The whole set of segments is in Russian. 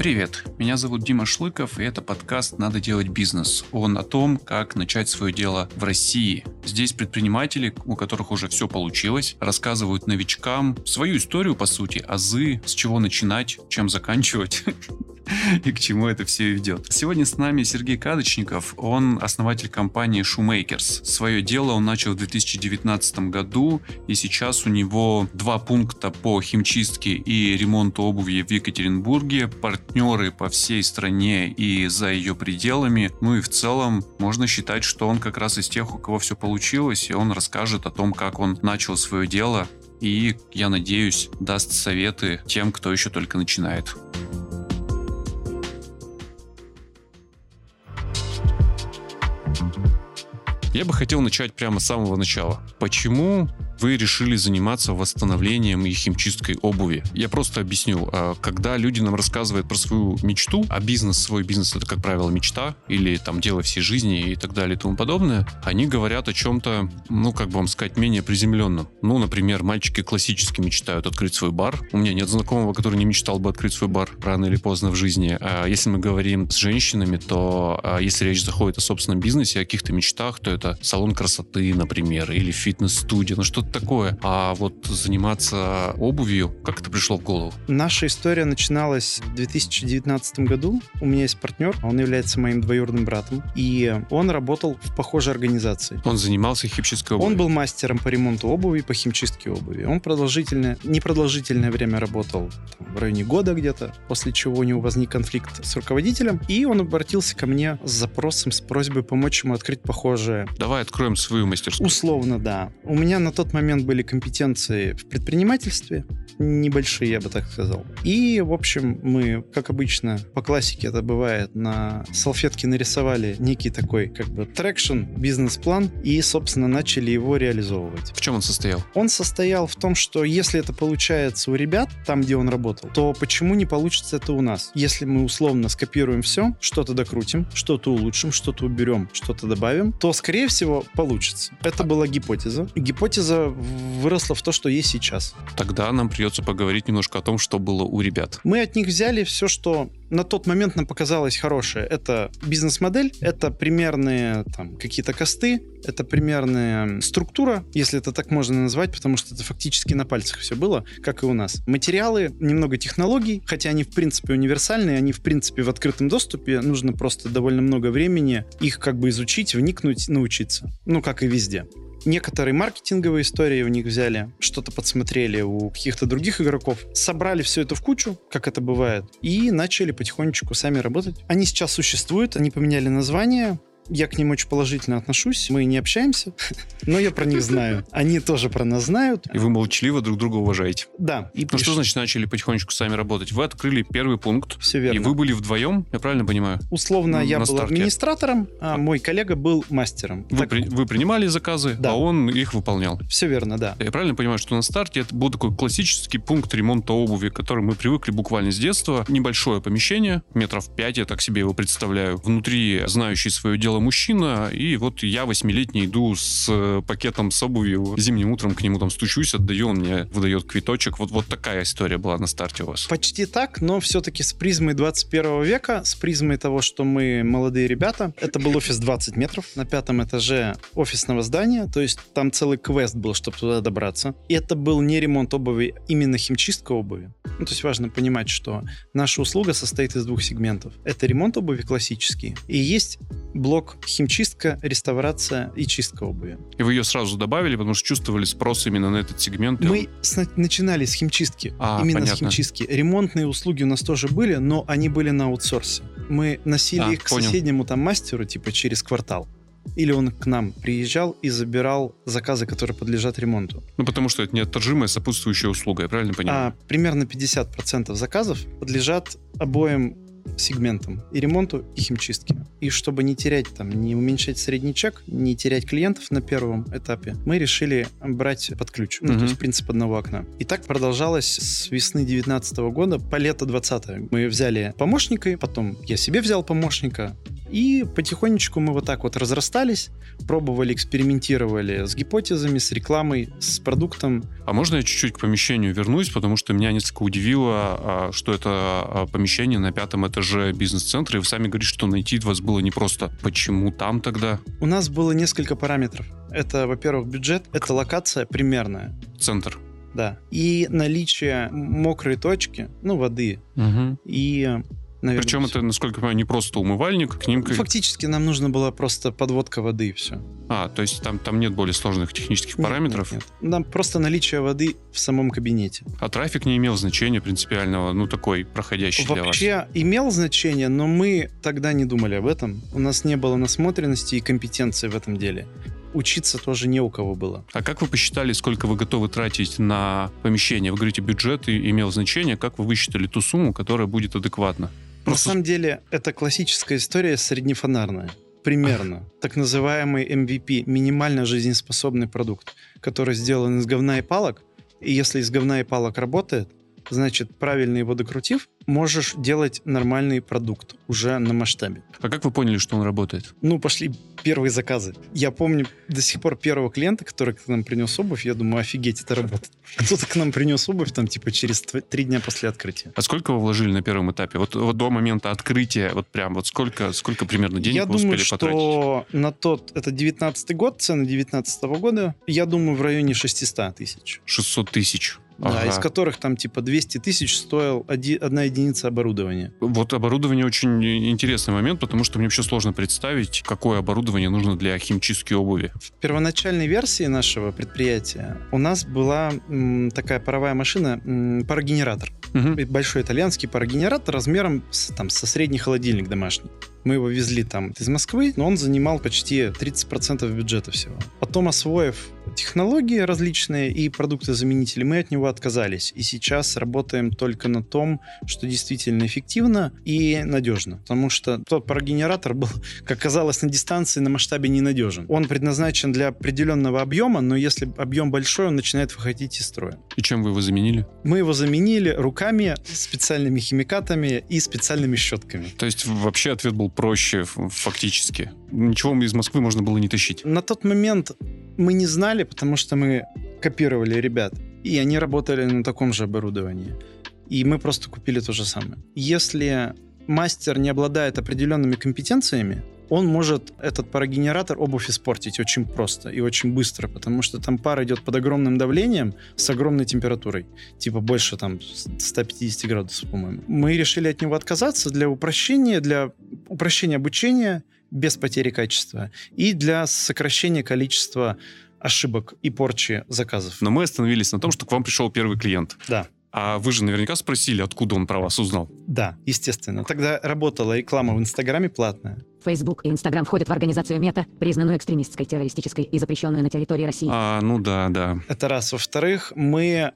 Привет, меня зовут Дима Шлыков, и это подкаст «Надо делать бизнес». Он о том, как начать свое дело в России. Здесь предприниматели, у которых уже все получилось, рассказывают новичкам свою историю, по сути, азы, с чего начинать, чем заканчивать и к чему это все ведет. Сегодня с нами Сергей Кадочников, он основатель компании Shoemakers. Свое дело он начал в 2019 году, и сейчас у него два пункта по химчистке и ремонту обуви в Екатеринбурге, партнеры по всей стране и за ее пределами. Ну и в целом можно считать, что он как раз из тех, у кого все получилось, и он расскажет о том, как он начал свое дело, и, я надеюсь, даст советы тем, кто еще только начинает. Я бы хотел начать прямо с самого начала. Почему вы решили заниматься восстановлением и химчисткой обуви. Я просто объясню. А, когда люди нам рассказывают про свою мечту, а бизнес, свой бизнес это, как правило, мечта, или там дело всей жизни и так далее и тому подобное, они говорят о чем-то, ну, как бы вам сказать, менее приземленном. Ну, например, мальчики классически мечтают открыть свой бар. У меня нет знакомого, который не мечтал бы открыть свой бар рано или поздно в жизни. А если мы говорим с женщинами, то а, если речь заходит о собственном бизнесе, о каких-то мечтах, то это салон красоты, например, или фитнес-студия, ну что-то такое. А вот заниматься обувью, как это пришло в голову? Наша история начиналась в 2019 году. У меня есть партнер, он является моим двоюродным братом, и он работал в похожей организации. Он занимался химчисткой обуви? Он был мастером по ремонту обуви, по химчистке обуви. Он продолжительное, непродолжительное время работал там, в районе года где-то, после чего у него возник конфликт с руководителем, и он обратился ко мне с запросом, с просьбой помочь ему открыть похожее. Давай откроем свою мастерскую. Условно, да. У меня на тот момент были компетенции в предпринимательстве, небольшие, я бы так сказал. И, в общем, мы, как обычно, по классике это бывает, на салфетке нарисовали некий такой, как бы, traction, бизнес-план, и, собственно, начали его реализовывать. В чем он состоял? Он состоял в том, что если это получается у ребят, там, где он работал, то почему не получится это у нас? Если мы условно скопируем все, что-то докрутим, что-то улучшим, что-то уберем, что-то добавим, то, скорее всего, получится. Это была гипотеза. Гипотеза выросла в то, что есть сейчас. Тогда нам придется поговорить немножко о том, что было у ребят. Мы от них взяли все, что на тот момент нам показалось хорошее. Это бизнес-модель, это примерные там какие-то косты, это примерная структура, если это так можно назвать, потому что это фактически на пальцах все было, как и у нас. Материалы, немного технологий, хотя они в принципе универсальные, они в принципе в открытом доступе, нужно просто довольно много времени их как бы изучить, вникнуть, научиться. Ну, как и везде некоторые маркетинговые истории у них взяли, что-то подсмотрели у каких-то других игроков, собрали все это в кучу, как это бывает, и начали потихонечку сами работать. Они сейчас существуют, они поменяли название, я к ним очень положительно отношусь. Мы не общаемся, но я про них знаю. Они тоже про нас знают. И вы молчаливо друг друга уважаете. Да. И ну приш... что значит начали потихонечку сами работать? Вы открыли первый пункт. Все верно. И вы были вдвоем, я правильно понимаю? Условно, ну, я был старте. администратором, а мой коллега был мастером. Вы, так... при... вы принимали заказы, да. а он их выполнял. Все верно, да. Я правильно понимаю, что на старте это был такой классический пункт ремонта обуви, к которому мы привыкли буквально с детства. Небольшое помещение, метров пять, я так себе его представляю. Внутри знающий свое дело мужчина, и вот я восьмилетний иду с э, пакетом с обувью, зимним утром к нему там стучусь, отдаю, он мне выдает квиточек. Вот, вот такая история была на старте у вас. Почти так, но все-таки с призмой 21 века, с призмой того, что мы молодые ребята. Это был офис 20 метров на пятом этаже офисного здания, то есть там целый квест был, чтобы туда добраться. И это был не ремонт обуви, именно химчистка обуви. Ну, то есть важно понимать, что наша услуга состоит из двух сегментов. Это ремонт обуви классический, и есть блок химчистка чистка, реставрация и чистка обуви. И вы ее сразу добавили, потому что чувствовали спрос именно на этот сегмент? Мы с, начинали с химчистки. А, именно понятно. с химчистки. Ремонтные услуги у нас тоже были, но они были на аутсорсе. Мы носили а, их к понял. соседнему там мастеру, типа через квартал. Или он к нам приезжал и забирал заказы, которые подлежат ремонту. Ну, потому что это неотторжимая сопутствующая услуга, я правильно понимаю? А, примерно 50% заказов подлежат обоим сегментам и ремонту, и химчистке. И чтобы не терять там, не уменьшать средний чек, не терять клиентов на первом этапе, мы решили брать под ключ, ну, то есть принцип одного окна. И так продолжалось с весны 2019 года по лето 2020. Мы взяли помощника, потом я себе взял помощника, И потихонечку мы вот так вот разрастались, пробовали, экспериментировали с гипотезами, с рекламой, с продуктом. А можно я чуть-чуть к помещению вернусь, потому что меня несколько удивило, а, что это а, помещение на пятом этаже бизнес-центра, и вы сами говорите, что найти вас было непросто. Почему там тогда? У нас было несколько параметров. Это, во-первых, бюджет, это локация примерная. Центр. Да. И наличие мокрой точки, ну, воды. Угу. И Наверное, Причем это, насколько я понимаю, не просто умывальник, к ним... Фактически нам нужно было просто подводка воды и все. А, то есть там, там нет более сложных технических параметров, Нет, нет. Нам просто наличие воды в самом кабинете. а трафик не имел значения принципиального, ну, такой проходящий для вас. Вообще имел значение, но мы тогда не думали об этом. У нас не было насмотренности и компетенции в этом деле. Учиться тоже не у кого было. А как вы посчитали, сколько вы готовы тратить на помещение? Вы говорите, бюджет имел значение. Как вы высчитали ту сумму, которая будет адекватна? На самом деле, это классическая история среднефонарная. Примерно. Так называемый MVP, минимально жизнеспособный продукт, который сделан из говна и палок. И если из говна и палок работает, значит, правильно его докрутив, можешь делать нормальный продукт уже на масштабе. А как вы поняли, что он работает? Ну, пошли первые заказы. Я помню до сих пор первого клиента, который к нам принес обувь, я думаю, офигеть, это работает. Кто-то к нам принес обувь там типа через три дня после открытия. А сколько вы вложили на первом этапе? Вот, вот до момента открытия, вот прям, вот сколько, сколько примерно денег я вы думаю, успели что потратить? на тот, это 19 год, цены 19 года, я думаю, в районе 600 тысяч. 600 тысяч. Да, Ага. из которых там типа 200 тысяч стоил оди- одна единица оборудования. Вот оборудование очень интересный момент, потому что мне вообще сложно представить, какое оборудование нужно для химчистки обуви. В первоначальной версии нашего предприятия у нас была м, такая паровая машина, м, парогенератор. Мгм. большой итальянский парогенератор размером с- там, со средний холодильник домашний. Мы его везли там из Москвы, но он занимал почти 30% бюджета всего. Потом, освоив технологии различные и продукты-заменители, мы от него отказались. И сейчас работаем только на том, что действительно эффективно и надежно. Потому что тот парогенератор был, как казалось, на дистанции, на масштабе ненадежен. Он предназначен для определенного объема, но если объем большой, он начинает выходить из строя. И чем вы его заменили? Мы его заменили руками, специальными химикатами и специальными щетками. То есть вообще ответ был проще фактически. Ничего из Москвы можно было не тащить. На тот момент мы не знали, потому что мы копировали ребят, и они работали на таком же оборудовании. И мы просто купили то же самое. Если мастер не обладает определенными компетенциями, он может этот парогенератор обувь испортить очень просто и очень быстро, потому что там пар идет под огромным давлением с огромной температурой, типа больше там 150 градусов, по-моему. Мы решили от него отказаться для упрощения, для упрощения обучения без потери качества и для сокращения количества ошибок и порчи заказов. Но мы остановились на том, что к вам пришел первый клиент. Да. А вы же наверняка спросили, откуда он про вас узнал. Да, естественно. Тогда работала реклама в Инстаграме платная. Facebook и Instagram входят в организацию МЕТА, признанную экстремистской, террористической и запрещенную на территории России. А, ну да, да. Это раз. Во-вторых, мы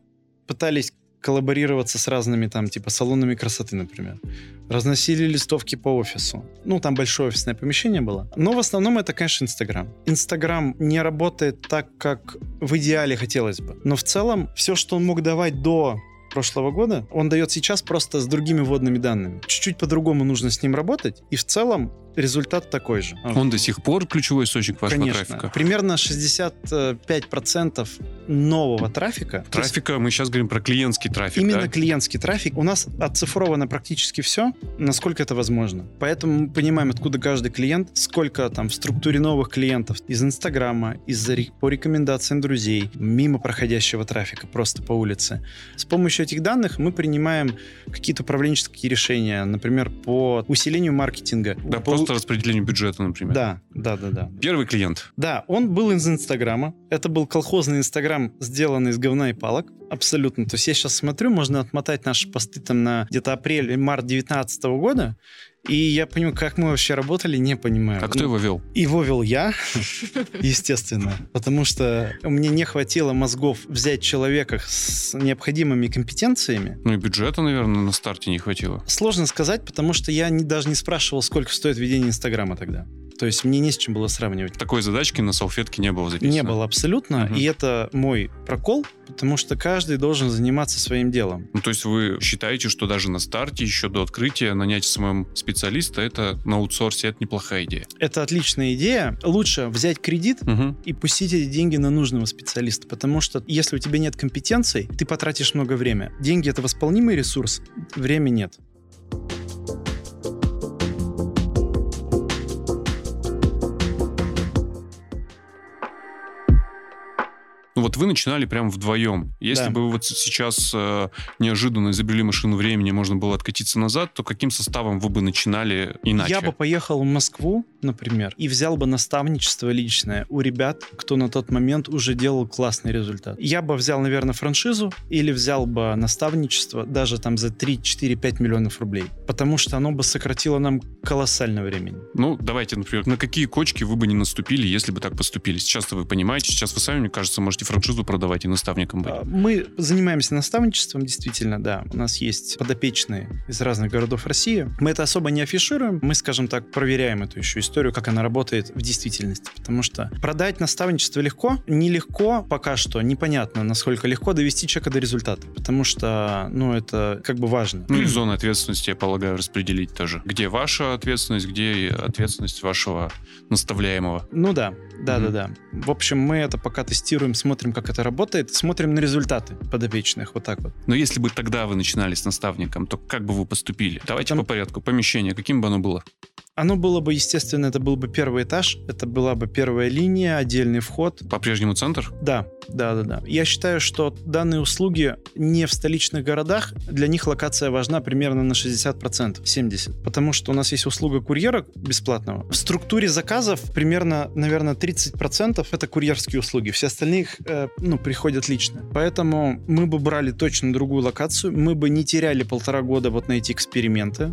пытались коллаборироваться с разными там, типа, салонами красоты, например. Разносили листовки по офису. Ну, там большое офисное помещение было. Но в основном это, конечно, Инстаграм. Инстаграм не работает так, как в идеале хотелось бы. Но в целом, все, что он мог давать до прошлого года, он дает сейчас просто с другими вводными данными. Чуть-чуть по-другому нужно с ним работать, и в целом результат такой же. Он до сих пор ключевой источник вашего Конечно. трафика. Примерно 65% нового трафика. то есть Трафика, мы сейчас говорим про клиентский трафик, Именно да? клиентский трафик. У нас оцифровано практически все, насколько это возможно. Поэтому мы понимаем, откуда каждый клиент, сколько там в структуре новых клиентов из Инстаграма, из по рекомендациям друзей, мимо проходящего трафика, просто по улице. С помощью этих данных мы принимаем какие-то управленческие решения, например, по усилению маркетинга. Да, По- просто распределению бюджета, например. Да, да, да, да. Первый клиент. Да, он был из Инстаграма. Это был колхозный Инстаграм, сделанный из говна и палок. Абсолютно. То есть я сейчас смотрю, можно отмотать наши посты там на где-то апрель и март 2019 года. И я понимаю, как мы вообще работали, не понимаю. А кто Ну, его вел? Его вел я, естественно. Потому что мне не хватило мозгов взять человека с необходимыми компетенциями. Ну и бюджета, наверное, на старте не хватило. Сложно сказать, потому что я не- даже не спрашивал, сколько стоит ведение Инстаграма тогда. То есть мне не с чем было сравнивать. Такой задачки на салфетке не было записано. Не было абсолютно. Мгм. И это мой прокол, потому что каждый должен заниматься своим делом. Ну, то есть вы считаете, что даже на старте, еще до открытия, нанять самому специалиста, это на аутсорсе, это неплохая идея. Это отличная идея. Лучше взять кредит Мгм. и пустить эти деньги на нужного специалиста, потому что если у тебя нет компетенций, ты потратишь много времени. Деньги — это восполнимый ресурс, время нет. Ну вот вы начинали прям вдвоем. Если Да. бы вы вот сейчас э, неожиданно изобрели машину времени, можно было откатиться назад, то каким составом вы бы начинали иначе? Я бы поехал в Москву, например, и взял бы наставничество личное у ребят, кто на тот момент уже делал классный результат. Я бы взял, наверное, франшизу или взял бы наставничество даже там за 3, 4, 5 миллионов рублей, потому что оно бы сократило нам колоссально времени. Ну, давайте, например, на какие кочки вы бы не наступили, если бы так поступили? Сейчас-то вы понимаете, сейчас вы сами, мне кажется, можете франшизу продавать и наставником быть. А, Мы занимаемся наставничеством, действительно, да. У нас есть подопечные из разных городов России. Мы это особо не афишируем. Мы, скажем так, проверяем эту еще историю, как она работает в действительности. Потому что продать наставничество легко, нелегко пока что, непонятно, насколько легко довести человека до результата. Потому что, ну, это как бы важно. Ну и зоны ответственности, я полагаю, распределить тоже. Где ваша ответственность, где ответственность вашего наставляемого. Ну да, да, да, да. В общем, мы это пока тестируем, смотрим, как это работает, смотрим на результаты подопечных, вот так вот. Но если бы тогда вы начинали с наставником, то как бы вы поступили? Давайте Там- по порядку. Помещение, каким бы оно было? Оно было бы, естественно, это был бы первый этаж, это была бы первая линия, отдельный вход. По-прежнему центр? Да, да, да, да. Я считаю, что данные услуги не в столичных городах, для них локация важна примерно на 60%, 70%. Потому что у нас есть услуга курьера бесплатного. В структуре заказов примерно, наверное, 30% это курьерские услуги. Все остальные, э, ну, приходят лично. Поэтому мы бы брали точно другую локацию, мы бы не теряли полтора года вот на эти эксперименты.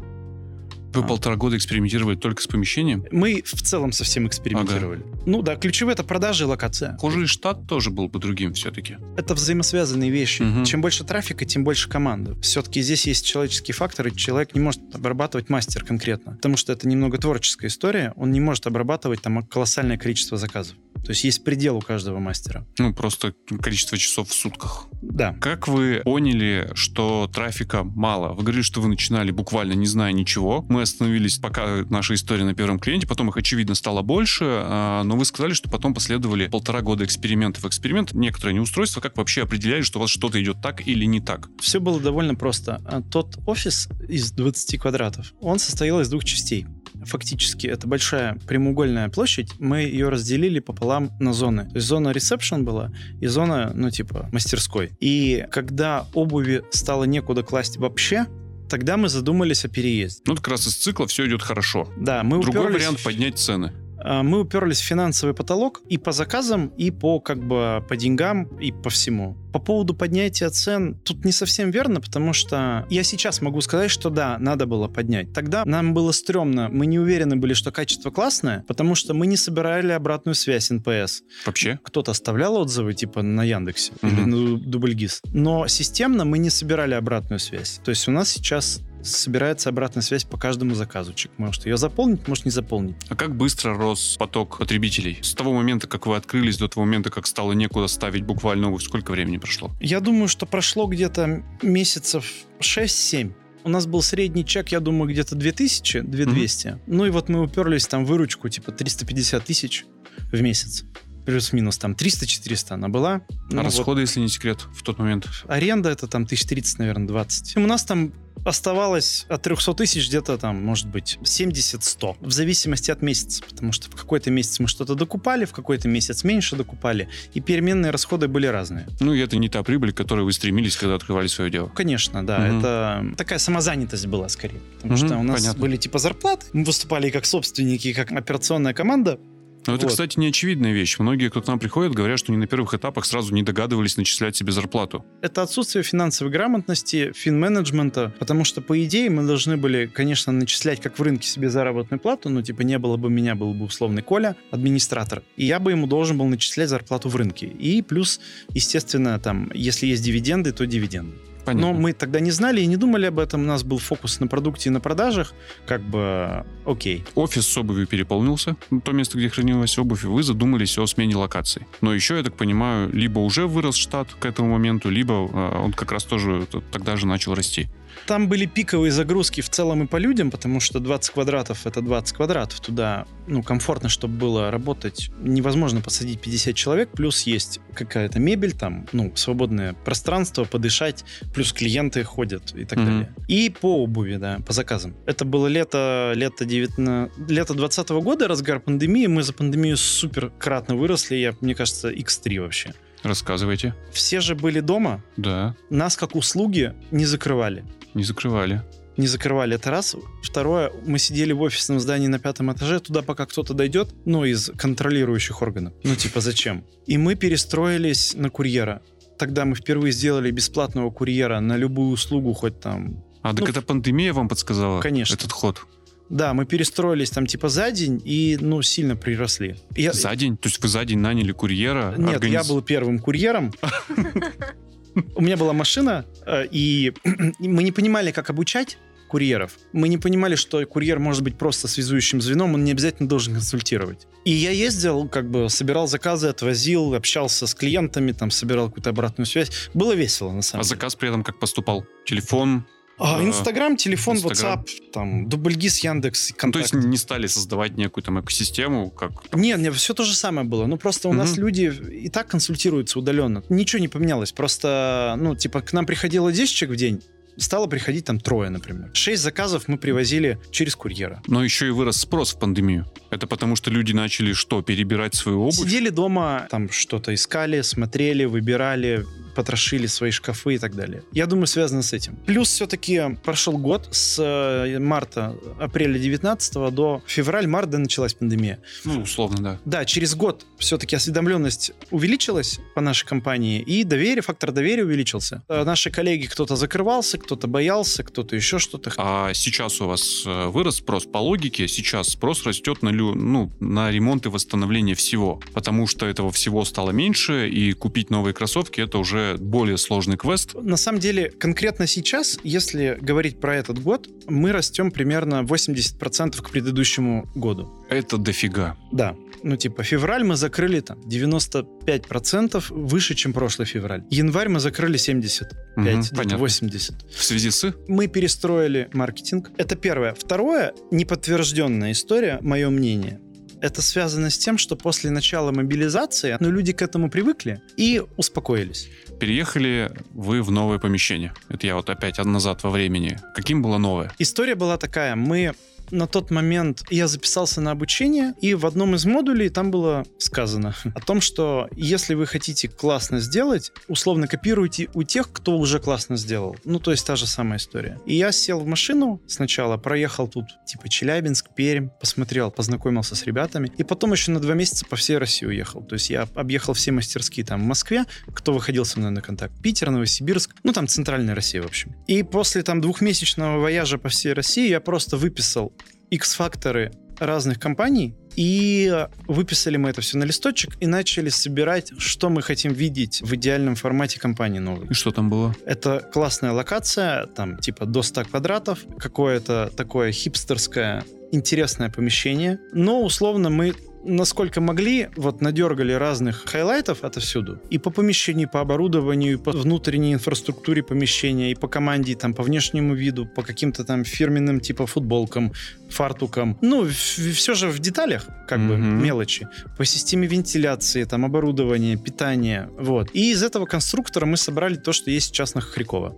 Вы А. полтора года экспериментировали только с помещением? Мы в целом совсем экспериментировали. Ну да, ключевые это продажи и локация. И штат тоже был бы другим все-таки. Это взаимосвязанные вещи. Мгм. Чем больше трафика, тем больше команды. Все-таки здесь есть человеческий фактор, и человек не может обрабатывать мастер конкретно. Потому что это немного творческая история. Он не может обрабатывать там колоссальное количество заказов. То есть есть предел у каждого мастера. Ну, просто количество часов в сутках. Да. Как вы поняли, что трафика мало? Вы говорили, что вы начинали буквально не зная ничего. Мы остановились пока наша история на первом клиенте, потом их, очевидно, стало больше, а, но вы сказали, что потом последовали полтора года экспериментов. Эксперимент, некоторое неустройство. Как вообще определяли, что у вас что-то идет так или не так? Все было довольно просто. А Тот офис из 20 квадратов, он состоял из двух частей. Фактически, это большая прямоугольная площадь. Мы ее разделили пополам на зоны. То есть зона ресепшн была и зона, ну, типа, мастерской. И когда обуви стало некуда класть вообще, тогда мы задумались о переезде. Ну, как раз из цикла все идет хорошо. Да, мы Другой уперлись вариант поднять цены. А, мы уперлись в финансовый потолок и по заказам, и по как бы по деньгам, и по всему. По поводу поднятия цен, тут не совсем верно, потому что я сейчас могу сказать, что да, надо было поднять. Тогда нам было стрёмно, мы не уверены были, что качество классное, потому что мы не собирали обратную связь NPS. Вообще? Кто-то оставлял отзывы типа на Яндексе Мгм. или на Дубльгис. Но системно мы не собирали обратную связь. То есть у нас сейчас собирается обратная связь по каждому. Человек может ее заполнить, может не заполнить. А как быстро рос поток потребителей? С того момента, как вы открылись, до того момента, как стало некуда ставить буквально сколько времени прошло? Я думаю, что прошло где-то месяцев 6-7. У нас был средний чек, я думаю, где-то 2000, 2200. Ну и вот мы уперлись там выручку типа 350 тысяч в месяц. Плюс-минус там 300-400 она была. Ну, а вот расходы, если не секрет, в тот момент? аренда это там 1030, наверное, 20. У нас там оставалось от 300 тысяч где-то там, может быть, 70-100. В зависимости от месяца. Потому что в какой-то месяц мы что-то докупали, в какой-то месяц меньше докупали. И переменные расходы были разные. Ну, и это не та прибыль, к которой вы стремились, когда открывали свое дело. Конечно, да. Мгм. Это такая самозанятость была скорее. Потому Мгм, что у нас понятно. были типа зарплаты. Мы выступали как собственники, как операционная команда. Но это, Вот. кстати, не очевидная вещь. Многие, кто к нам приходит, говорят, что они на первых этапах сразу не догадывались начислять себе зарплату. Это отсутствие финансовой грамотности, финменеджмента, потому что, по идее, мы должны были, конечно, начислять, как в рынке, себе заработную плату, но, типа, не было бы меня, был бы условный Коля, администратор, и я бы ему должен был начислять зарплату в рынке. И плюс, естественно, там, если есть дивиденды, то дивиденды. Понятно. Но мы тогда не знали и не думали об этом. У нас был фокус на продукте и на продажах. Как бы окей. Офис с обувью переполнился, то место, где хранилась обувь, вы задумались о смене локаций. Но еще, я так понимаю, либо уже вырос штат к этому моменту, либо э, он как раз тоже т- тогда же начал расти. Там были пиковые загрузки в целом и по людям, потому что 20 квадратов это 20 квадратов. Туда, ну, комфортно, чтобы было работать. Невозможно посадить 50 человек, плюс есть какая-то мебель, там, ну, свободное пространство, подышать, плюс клиенты ходят и так Мгм. далее. И по обуви, да, по заказам. Это было лето, лето 19, лето 20 года, разгар пандемии. Мы за пандемию супер кратно выросли, я, мне кажется, x3 вообще. Рассказывайте. Все же были дома, Да, нас как услуги не закрывали не закрывали. не закрывали. Это раз. Второе, мы сидели в офисном здании на пятом этаже, туда пока кто-то дойдет, ну, из контролирующих органов. Ну, типа, зачем? И мы перестроились на курьера. Тогда мы впервые сделали бесплатного курьера на любую услугу, хоть там... А, так Ну, это пандемия вам подсказала? конечно. Этот ход? Да, мы перестроились там типа за день и, ну, сильно приросли. Я- За день? То есть вы за день наняли курьера? Нет, организ- я был первым курьером. У меня была машина, э, и мы не понимали, как обучать курьеров. Мы не понимали, что курьер может быть просто связующим звеном, он не обязательно должен консультировать. И я ездил, как бы собирал заказы, отвозил, общался с клиентами, там собирал какую-то обратную связь. Было весело, на А самом деле. заказ при этом как поступал? Телефон? А, а, Инстаграм, телефон, Инстаграм. WhatsApp, там, дубльгиз, Яндекс, Ну, то контакт. есть не стали создавать некую там экосистему, как... Нет, нет, все то же самое было. Ну, просто у нас Мгм. люди и так консультируются удаленно. Ничего не поменялось. Просто, ну, типа, к нам приходило 10 человек в день, стало приходить там трое, например. Шесть заказов мы привозили через курьера. Но еще и вырос спрос в пандемию. Это потому, что люди начали что, перебирать свою обувь? Сидели дома, там что-то искали, смотрели, выбирали, потрошили свои шкафы и так далее. Я думаю, связано с этим. Плюс все-таки прошел год с э, марта, апреля 19 до февраль-марта началась пандемия. Ну, условно, да. Да, через год все-таки осведомленность увеличилась по нашей компании, и доверие, фактор доверия увеличился. Э, Наши коллеги, кто-то закрывался, кто-то боялся, кто-то еще что-то. А сейчас у вас э, вырос спрос по логике, сейчас спрос растет на, лю- ну, на ремонт и восстановление всего, потому что этого всего стало меньше, и купить новые кроссовки это уже более сложный квест. На самом деле, конкретно сейчас, если говорить про этот год, мы растем примерно 80% к предыдущему году. Это дофига. Да. Ну, типа, февраль мы закрыли там 95% выше, чем прошлый февраль. Январь мы закрыли 75, Мгм, где-то понятно. 80. В связи с... Мы перестроили маркетинг. Это первое. Второе, неподтвержденная история, мое мнение. Это связано с тем, что после начала мобилизации ну, люди к этому привыкли и успокоились. Переехали вы в новое помещение. Это я вот опять назад во времени. Каким было новое? История была такая. Мы на тот момент я записался на обучение, и в одном из модулей там было сказано о том, что если вы хотите классно сделать, условно копируйте у тех, кто уже классно сделал. Ну, то есть та же самая история. И я сел в машину сначала, проехал тут, типа, Челябинск, Пермь, посмотрел, познакомился с ребятами, и потом еще на два месяца по всей России уехал. То есть я объехал все мастерские там в Москве, кто выходил со мной на контакт, Питер, Новосибирск, ну, там центральная Россия, в общем. И после там двухмесячного вояжа по всей России я просто выписал X-факторы разных компаний, и выписали мы это все на листочек и начали собирать, что мы хотим видеть в идеальном формате компании новой. И что там было? Это классная локация, там типа до 100 квадратов, какое-то такое хипстерское интересное помещение, но условно мы насколько могли, вот надергали разных хайлайтов отовсюду. И по помещению, и по оборудованию, и по внутренней инфраструктуре помещения, и по команде, и там по внешнему виду, по каким-то там фирменным типа футболкам, фартукам. Ну, все же в деталях, как бы Мгм. мелочи. По системе вентиляции, там оборудование, питание, вот. И из этого конструктора мы собрали то, что есть сейчас на Хохрякова.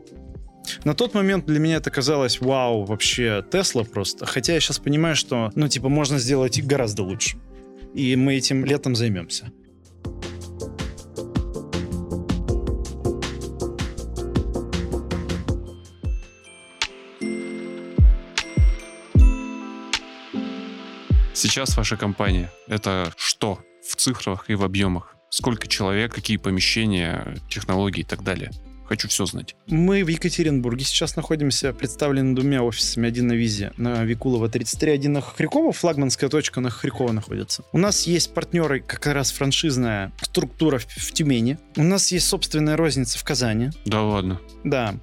На тот момент для меня это казалось, вау, вообще Тесла просто. Хотя я сейчас понимаю, что, ну, типа, можно сделать гораздо лучше. И мы этим летом займемся. Сейчас ваша компания — это что в цифрах и в объемах? Сколько человек, какие помещения, технологии и так далее? Хочу все знать. Мы в Екатеринбурге сейчас находимся, представлены двумя офисами. Один на Визе, на Викулова 33, один на Хохрякова. Флагманская точка на Хохрякова находится. У нас есть партнеры, как раз франшизная структура в, в Тюмени. У нас есть собственная розница в Казани. Да ладно. Да.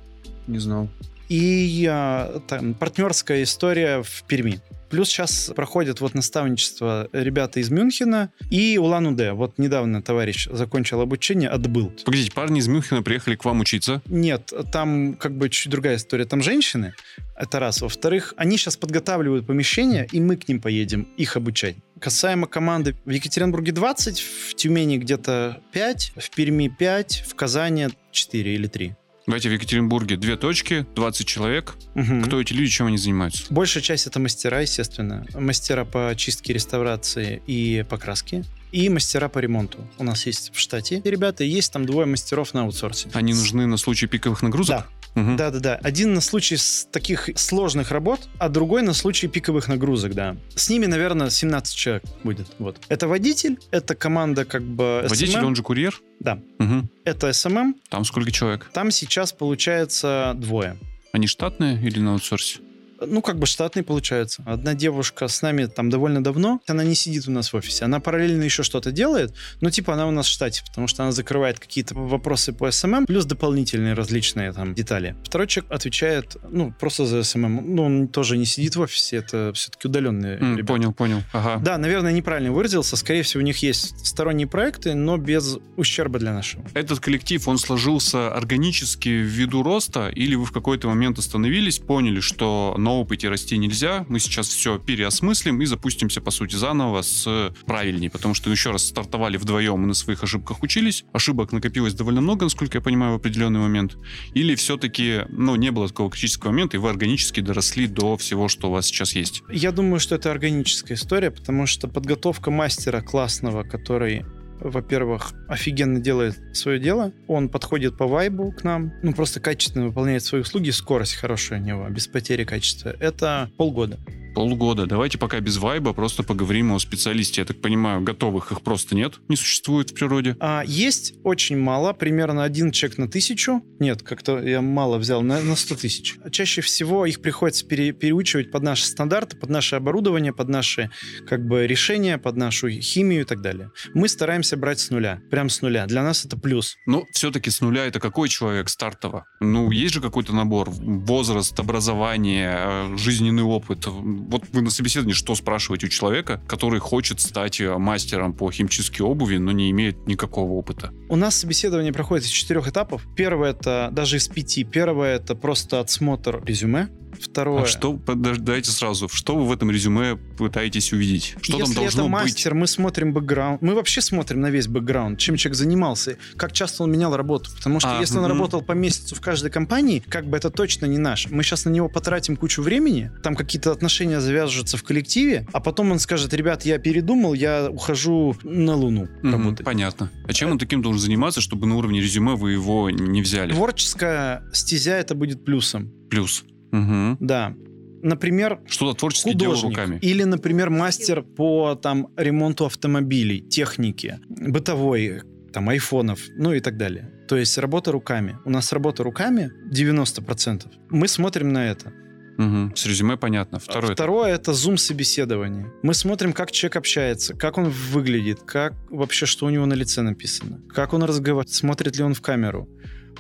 Не знал. И а, там, партнерская история в Перми. Плюс сейчас проходит вот наставничество ребята из Мюнхена и Улан-Удэ. Вот недавно товарищ закончил обучение, отбыл. Погодите, парни из Мюнхена приехали к вам учиться? Нет, там как бы чуть другая история. Там женщины, это раз. Во-вторых, они сейчас подготавливают помещение, и мы к ним поедем их обучать. Касаемо команды, в Екатеринбурге 20, в Тюмени где-то 5, в Перми 5, в Казани 4 или 3. Давайте в Екатеринбурге две точки, 20 человек. Мгм. Кто эти люди, чем они занимаются? Большая часть это мастера, естественно. Мастера по чистке, реставрации и покраске. И мастера по ремонту. У нас есть в штате ребята, и есть там двое мастеров на аутсорсе. Они нужны на случай пиковых нагрузок? Мгм. Да, да, да. Один на случай таких сложных работ, а другой на случай пиковых нагрузок, да. С ними, наверное, 17 человек будет. Вот. Это водитель, это команда как бы Водитель, SMM. он же курьер? Да. Мгм. Это SMM. Там сколько человек? Там сейчас получается двое. Они штатные или на аутсорсе? Ну, как бы штатный получается. Одна девушка с нами там довольно давно. Она не сидит у нас в офисе. Она параллельно еще что-то делает. Но типа она у нас в штате, потому что она закрывает какие-то вопросы по SMM, плюс дополнительные различные там детали. Второй человек отвечает, ну, просто за SMM. Ну, он тоже не сидит в офисе. Это все-таки удаленные М, ребята. Понял, понял. Ага. Да, наверное, неправильно выразился. Скорее всего, у них есть сторонние проекты, но без ущерба для нашего. Этот коллектив, он сложился органически ввиду роста, или вы в какой-то момент остановились, поняли, что на опыте расти нельзя, мы сейчас все переосмыслим и запустимся, по сути, заново с правильней, потому что, еще раз, стартовали вдвоем и на своих ошибках учились, ошибок накопилось довольно много, насколько я понимаю, в определенный момент, или все-таки, ну, не было такого критического момента, и вы органически доросли до всего, что у вас сейчас есть. Я думаю, что это органическая история, потому что подготовка мастера классного, который во-первых, офигенно делает свое дело. Он подходит по вайбу к нам, ну, просто качественно выполняет свои услуги, скорость хорошая у него, без потери качества. Это полгода. Полгода. Давайте пока без вайба просто поговорим о специалисте. Я так понимаю, готовых их просто нет, не существует в природе. А есть очень мало, примерно один чек на тысячу. Нет, как-то я мало взял, на, на 100 тысяч. Чаще всего их приходится пере- переучивать под наши стандарты, под наше оборудование, под наши как бы решения, под нашу химию и так далее. Мы стараемся брать с нуля, прям с нуля. Для нас это плюс. Но все-таки с нуля это какой человек стартово? Ну, есть же какой-то набор? Возраст, образование, э, жизненный опыт. Вот вы на собеседовании что спрашиваете у человека, который хочет стать э, мастером по химчистке обуви, но не имеет никакого опыта? У нас собеседование проходит из четырех этапов. Первое это даже из пяти. Первое это просто отсмотр резюме. Второе. А что, подождайте сразу, что вы в этом резюме пытаетесь увидеть? Что Если там должно это быть? мастер, мы смотрим бэкграунд. Мы вообще смотрим на весь бэкграунд, чем человек занимался, как часто он менял работу. Потому что А, если он мгм. работал по месяцу в каждой компании, как бы это точно не наш. Мы сейчас на него потратим кучу времени, там какие-то отношения завяжутся в коллективе, а потом он скажет, ребят, я передумал, я ухожу на Луну Мгм, работать. понятно. А чем он таким должен заниматься, чтобы на уровне резюме вы его не взяли? Творческая стезя это будет плюсом. Плюс. Мгм. Да. Например, Что-то творчески делал художник. руками. Или, например, мастер по там ремонту автомобилей, техники, бытовой, там, айфонов, ну и так далее. То есть работа руками. У нас работа руками 90%. Мы смотрим на это. Мгм. С резюме понятно. Второе. Второе это зум собеседование. Мы смотрим, как человек общается, как он выглядит, как вообще, что у него на лице написано, как он разговаривает, смотрит ли он в камеру.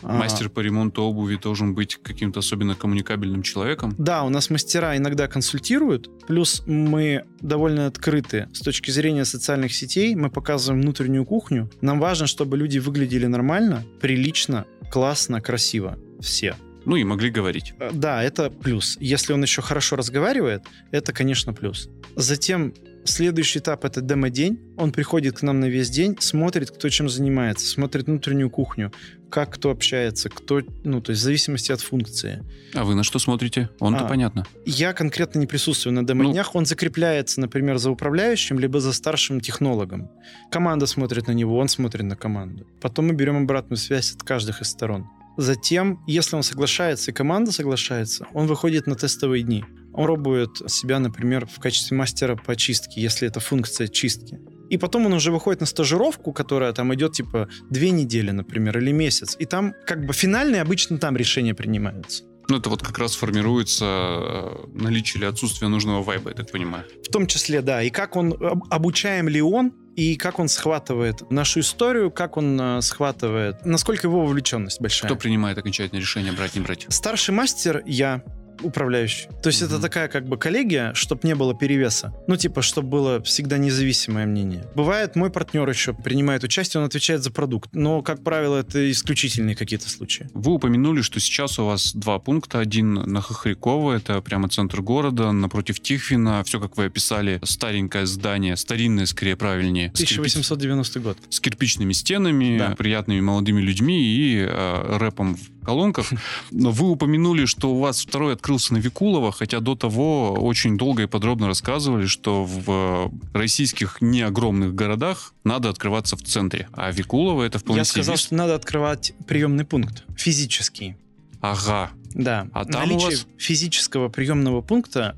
А, Мастер по ремонту обуви должен быть каким-то особенно коммуникабельным человеком. Да, у нас мастера иногда консультируют, плюс мы довольно открыты с точки зрения социальных сетей, мы показываем внутреннюю кухню. Нам важно, чтобы люди выглядели нормально, прилично, классно, красиво. Все. Ну и могли говорить. Э, Да, это плюс. Если он еще хорошо разговаривает, это, конечно, плюс. Затем следующий этап это демо-день. Он приходит к нам на весь день, смотрит, кто чем занимается, смотрит внутреннюю кухню, как кто общается, кто, ну, то есть в зависимости от функции. А вы на что смотрите? Он-то А. понятно. Я конкретно не присутствую на демо-днях. Он закрепляется, например, за управляющим, либо за старшим технологом. Команда смотрит на него, он смотрит на команду. Потом мы берем обратную связь от каждых из сторон. Затем, если он соглашается и команда соглашается, он выходит на тестовые дни. Он пробует себя, например, в качестве мастера по чистке, если это функция чистки. И потом он уже выходит на стажировку, которая там идет типа две недели, например, или месяц. И там как бы финальные обычно там решения принимаются. Ну, это вот как раз формируется э, наличие или отсутствие нужного вайба, я так понимаю. В том числе, да. И как он, об- обучаем ли он, и как он схватывает нашу историю, как он э, схватывает, насколько его вовлеченность большая. Кто принимает окончательное решение, брать, не брать? Старший мастер я, управляющий. То есть это Мгм. такая как бы коллегия, чтобы не было перевеса. Ну, типа, чтобы было всегда независимое мнение. Бывает, мой партнер еще принимает участие, он отвечает за продукт. Но, как правило, это исключительные какие-то случаи. Вы упомянули, что сейчас у вас два пункта. Один на Хохряково, это прямо центр города, напротив Тихвина. Все, как вы описали, старенькое здание, старинное, скорее правильнее. с кирпич- 1890 год. С кирпичными стенами, Да. приятными молодыми людьми и э, рэпом в колонках. Но вы упомянули, что у вас второй открылся на Викулово, хотя до того очень долго и подробно рассказывали, что в э, российских не огромных городах надо открываться в центре. А Викулово это вполне Я сказал, вис- что надо открывать приемный пункт. Физический. Ага. Да. А там у Наличие вас- физического приемного пункта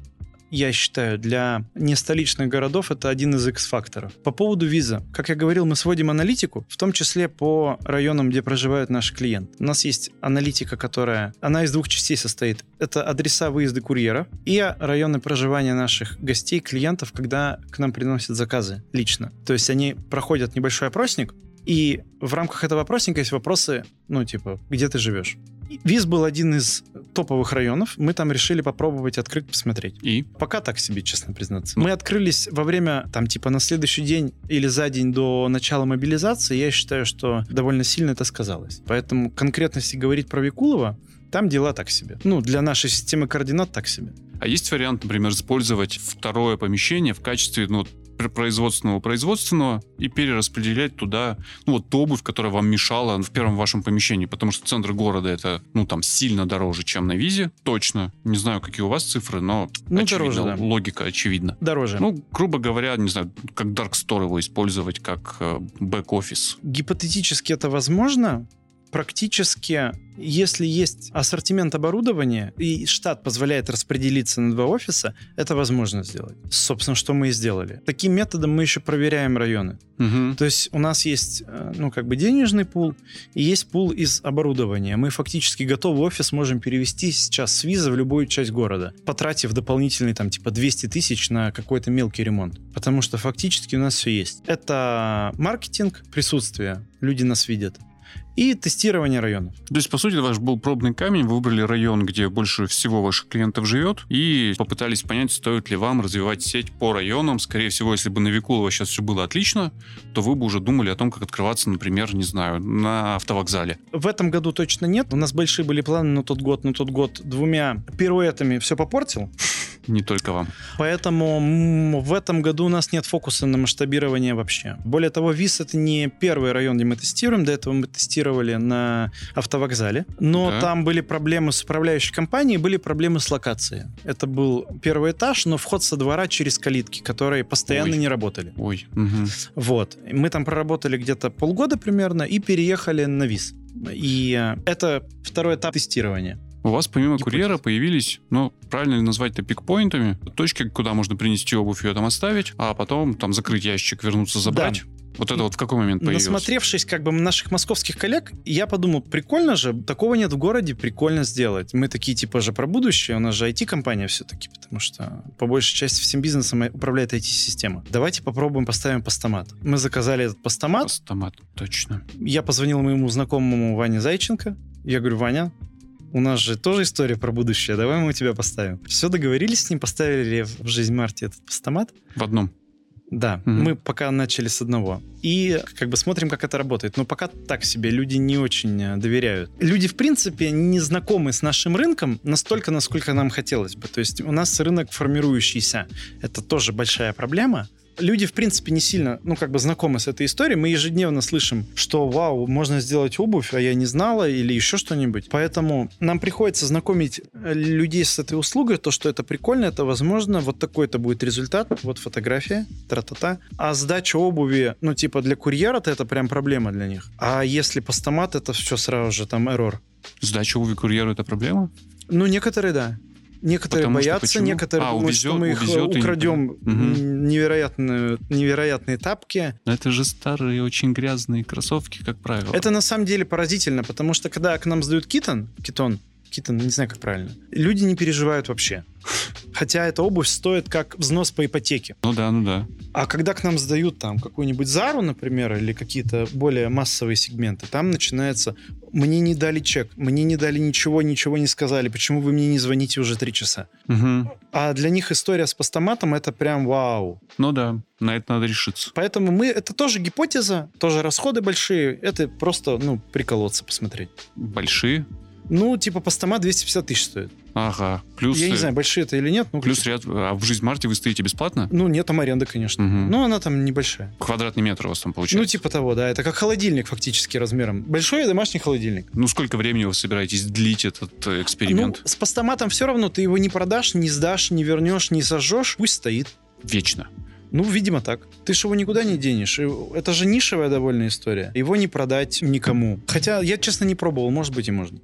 я считаю, для нестоличных городов это один из X-факторов. По поводу виза. Как я говорил, мы сводим аналитику, в том числе по районам, где проживают наши клиенты. У нас есть аналитика, которая... Она из двух частей состоит. Это адреса выезда курьера и районы проживания наших гостей, клиентов, когда к нам приносят заказы лично. То есть они проходят небольшой опросник, и в рамках этого опросника есть вопросы, ну, типа, где ты живешь? Виз был один из топовых районов. Мы там решили попробовать открыть, посмотреть. И Пока так себе, честно признаться. Мы открылись во время, там, типа, на следующий день или за день до начала мобилизации. Я считаю, что довольно сильно это сказалось. Поэтому конкретно, если говорить про Викулова, там дела так себе. Ну, для нашей системы координат так себе. А есть вариант, например, использовать второе помещение в качестве ну, производственного производственного и перераспределять туда ну, вот ту обувь, которая вам мешала в первом вашем помещении, потому что центр города это ну там сильно дороже, чем на визе, точно. Не знаю, какие у вас цифры, но Ну, очевидно, дороже, да. логика очевидна. Дороже. Ну, грубо говоря, не знаю, как Dark Store его использовать как бэк-офис. Гипотетически это возможно. Практически, если есть ассортимент оборудования и штат позволяет распределиться на два офиса, это возможно сделать. Собственно, что мы и сделали. Таким методом мы еще проверяем районы. Мгм. То есть у нас есть, э, ну, как бы денежный пул и есть пул из оборудования. Мы фактически готовый офис можем перевести сейчас с виза в любую часть города, потратив дополнительные, там, типа 200 тысяч на какой-то мелкий ремонт. Потому что фактически у нас все есть. Это маркетинг, присутствие, люди нас видят, и тестирование районов. То есть, по сути, ваш был пробный камень, вы выбрали район, где больше всего ваших клиентов живет, и попытались понять, стоит ли вам развивать сеть по районам. Скорее всего, если бы на Викулово сейчас все было отлично, то вы бы уже думали о том, как открываться, например, не знаю, на автовокзале. В этом году точно нет. У нас большие были планы на тот год, на тот год двумя пируэтами все попортил. Не только вам. Поэтому в этом году у нас нет фокуса на масштабирование вообще. Более того, ВИС это не первый район, где мы тестируем. До этого мы тестировали на автовокзале. Но Да. там были проблемы с управляющей компанией, были проблемы с локацией. Это был первый этаж, но вход со двора через калитки, которые постоянно Ой. не работали. Ой. мгм. Вот. Мы там проработали где-то полгода примерно и переехали на ВИС. И э, это второй этап тестирования. У вас помимо Гипотеза. курьера появились, ну, правильно ли назвать это пикпоинтами, точки, куда можно принести обувь и ее там оставить, а потом там закрыть ящик, вернуться, забрать. Вот это вот в какой момент появилось? Насмотревшись как бы наших московских коллег, я подумал, прикольно же, такого нет в городе, прикольно сделать. Мы такие типа же про будущее, у нас же IT-компания все-таки, потому что по большей части всем бизнесом управляет IT-система. Давайте попробуем поставим постамат. Мы заказали этот постамат, Постамат, точно. я позвонил моему знакомому Ване Зайченко, я говорю, Ваня, у нас же тоже история про будущее, давай мы у тебя поставим. Все, договорились с ним, поставили в жизнь Марти этот постамат. В одном. Да, Мгм. мы пока начали с одного. И как бы смотрим, как это работает. Но пока так себе, люди не очень э, доверяют. Люди, в принципе, не знакомы с нашим рынком настолько, насколько нам хотелось бы. То есть у нас рынок формирующийся. Это тоже большая проблема. Люди, в принципе, не сильно, ну, как бы знакомы с этой историей. Мы ежедневно слышим, что, вау, можно сделать обувь, а я не знала, или еще что-нибудь. Поэтому нам приходится знакомить э, людей с этой услугой, то, что это прикольно, это возможно, вот такой-то будет результат, вот фотография, тра-та-та. А сдача обуви, ну, типа для курьера-то это прям проблема для них. А если постамат, это все сразу же там эррор. Сдача обуви курьеру это проблема? Ну, некоторые, да. Некоторые Потому что боятся, почему? некоторые А, думают, что увезет- мы их увезет украдем м, невероятную, невероятные тапки. Но это же старые, очень грязные кроссовки, как правило. Это на самом деле поразительно, потому что когда к нам сдают китон, китон, какие-то, ну, не знаю, как правильно. Люди не переживают вообще. Хотя эта обувь стоит как взнос по ипотеке. Ну да, ну да. А когда к нам сдают там какую-нибудь Зару, например, или какие-то более массовые сегменты, там начинается «мне не дали чек, мне не дали ничего, ничего не сказали, почему вы мне не звоните уже три часа?» Мгм. А для них история с постаматом — это прям вау. Ну да, на это надо решиться. Поэтому мы, это тоже гипотеза, тоже расходы большие, это просто, ну, приколоться, посмотреть. Большие. Ну, типа постамат 250 тысяч стоит. Ага. Плюс, Я не э, знаю, большие это или нет. Ну, плюс ряд... А в жизнь Марте вы стоите бесплатно? Ну, нет, там аренда, конечно. Мгм. Но она там небольшая. Квадратный метр у вас там получается. Ну, типа того, да. Это как холодильник фактически размером. Большой домашний холодильник. Ну, сколько времени вы собираетесь длить этот э, эксперимент? Ну, с постаматом все равно ты его не продашь, не сдашь, не вернешь, не сожжешь. Пусть стоит. Вечно. Ну, видимо, так. Ты же его никуда не денешь. Это же нишевая довольно история. Его не продать никому. Хотя я, честно, не пробовал. Может быть, и можно.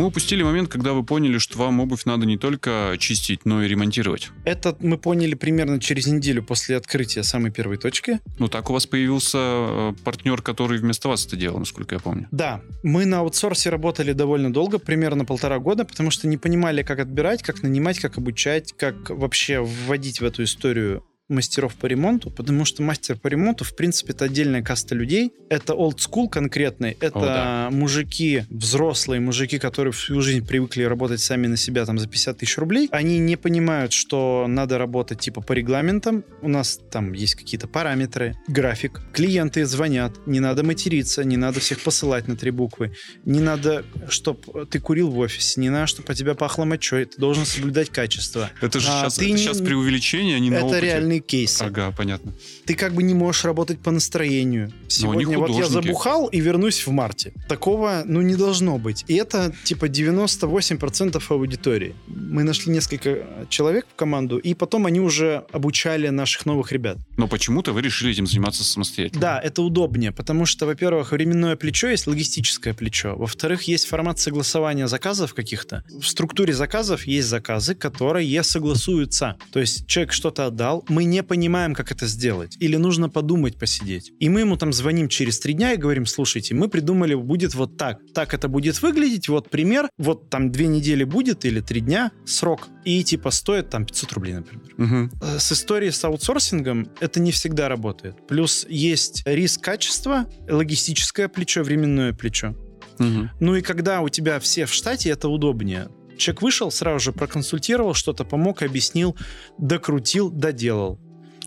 Мы упустили момент, когда вы поняли, что вам обувь надо не только чистить, но и ремонтировать. Это мы поняли примерно через неделю после открытия самой первой точки. Ну, так у вас появился э, партнер, который вместо вас это делал, насколько я помню. Да, мы на аутсорсе работали довольно долго, примерно полтора года, потому что не понимали, как отбирать, как нанимать, как обучать, как вообще вводить в эту историю мастеров по ремонту, потому что мастер по ремонту, в принципе, это отдельная каста людей. Это old school конкретный, это О, да. мужики, взрослые мужики, которые всю жизнь привыкли работать сами на себя там за 50 тысяч рублей. Они не понимают, что надо работать типа по регламентам. У нас там есть какие-то параметры, график. Клиенты звонят, не надо материться, не надо всех посылать на три буквы, не надо, чтобы ты курил в офисе, не надо, чтобы по тебя пахло мочой, ты должен соблюдать качество. Это же А, сейчас, ты это не- сейчас преувеличение, а не на Это опыте. Реальные кейсы. Ага, понятно. Ты как бы не можешь работать по настроению. Сегодня вот я забухал и вернусь в марте. Такого, ну, не должно быть. И это, типа, 98% аудитории. Мы нашли несколько человек в команду, и потом они уже обучали наших новых ребят. Но почему-то вы решили этим заниматься самостоятельно. Да, это удобнее, потому что, во-первых, временное плечо есть логистическое плечо. Во-вторых, есть формат согласования заказов каких-то. В структуре заказов есть заказы, которые согласуются. То есть человек что-то отдал, мы не понимаем, как это сделать. Или нужно подумать, посидеть. И мы ему там звоним через три дня и говорим, слушайте, мы придумали, будет вот так. Так это будет выглядеть, вот пример, вот там две недели будет или три дня срок. И типа стоит там 500 рублей, например. Э, с историей с аутсорсингом это не всегда работает. Плюс есть риск качества, логистическое плечо, временное плечо. Мгм. Ну и когда у тебя все в штате, это удобнее. Человек вышел, сразу же проконсультировал, что-то помог, объяснил, докрутил, доделал.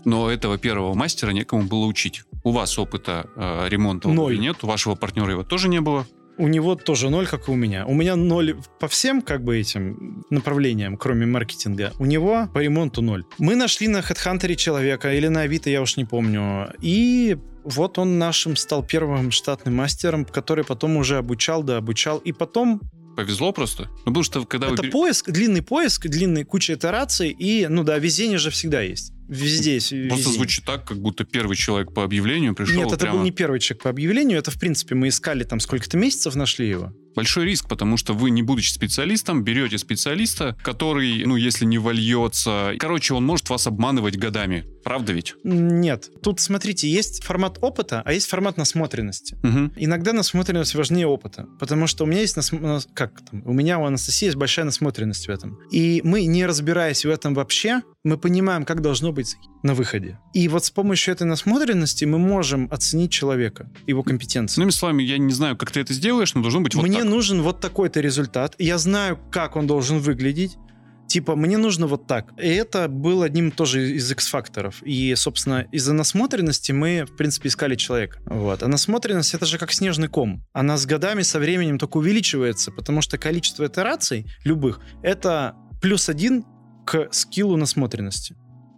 Но этого первого мастера некому было учить. У вас опыта э, ремонта Ноль. нет, у вашего партнера его тоже не было. У него тоже ноль, как и у меня. У меня ноль по всем как бы этим направлениям, кроме маркетинга. У него по ремонту ноль. Мы нашли на HeadHunter человека или на Авито, я уж не помню. И вот он нашим стал первым штатным мастером, который потом уже обучал, да, обучал. И потом Повезло просто. Ну, потому что когда вы... это бере- поиск, длинный поиск, длинный куча итераций. И, ну да, везение же всегда есть. Везде есть Просто везение. звучит так, как будто первый человек по объявлению пришел Нет, это прямо... был не первый человек по объявлению. Это, в принципе, мы искали там сколько-то месяцев, нашли его. Большой риск, потому что вы, не будучи специалистом, берете специалиста, который, ну, если не вольется... Короче, он может вас обманывать годами. Правда ведь? Нет. Тут, смотрите, есть формат опыта, а есть формат насмотренности. Мгм. Иногда насмотренность важнее опыта, потому что у меня есть нас- как там, у меня у Анастасии есть большая насмотренность в этом, и мы не разбираясь в этом вообще, мы понимаем, как должно быть на выходе. И вот с помощью этой насмотренности мы можем оценить человека, его компетенцию. Иными словами, я не знаю, как ты это сделаешь, но должно быть вот Мне так. нужен вот такой-то результат. Я знаю, как он должен выглядеть. Типа, мне нужно вот так. И это был одним тоже из X-факторов. И, собственно, из-за насмотренности мы, в принципе, искали человека. Вот. А насмотренность — это же как снежный ком. Она с годами, со временем только увеличивается, потому что количество итераций любых — это плюс один к скиллу насмотренности.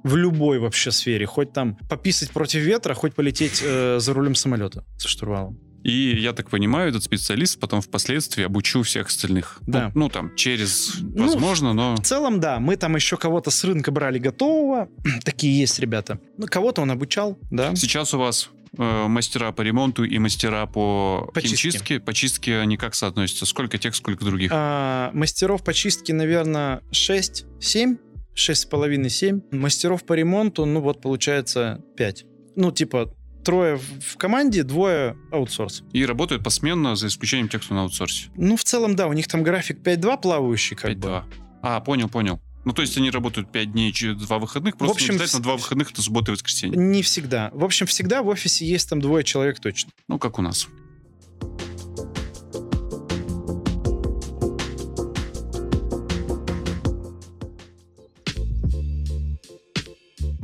В любой вообще сфере. Хоть там пописать против ветра, хоть полететь э, за рулем самолета со штурвалом. И я так понимаю, этот специалист потом впоследствии обучил всех остальных. Да. Ну, ну, там, через, Ну, возможно, но... В целом, да, мы там еще кого-то с рынка брали готового. Такие есть ребята. Ну, кого-то он обучал, да. Сейчас у вас э, мастера по ремонту и мастера по, По чистке. химчистке. По чистке они как соотносятся? Сколько тех, сколько других? А, мастеров по чистке, наверное, 6-7. 6,5-7. Мастеров по ремонту, ну вот получается 5. Ну, типа, трое в команде, двое аутсорс. И работают посменно, за исключением тех, кто на аутсорсе. Ну, в целом, да, у них там график 5-2 плавающий, как 5-2. бы. А, понял, понял. Ну, то есть они работают 5 дней, 2 выходных, просто В общем, не обязательно вс- 2 выходных, это суббота и воскресенье. Не всегда. В общем, всегда в офисе есть там двое человек точно. Ну, как у нас.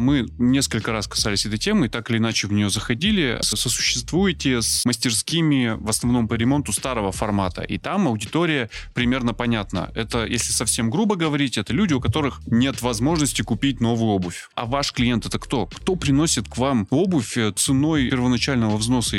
Мы несколько раз касались этой темы и так или иначе в нее заходили. Со- Сосуществуете с мастерскими в основном по ремонту старого формата. И там аудитория примерно понятна. Это, если совсем грубо говорить, это люди, у которых нет возможности купить новую обувь. А ваш клиент это кто? Кто приносит к вам обувь э, ценой первоначального взноса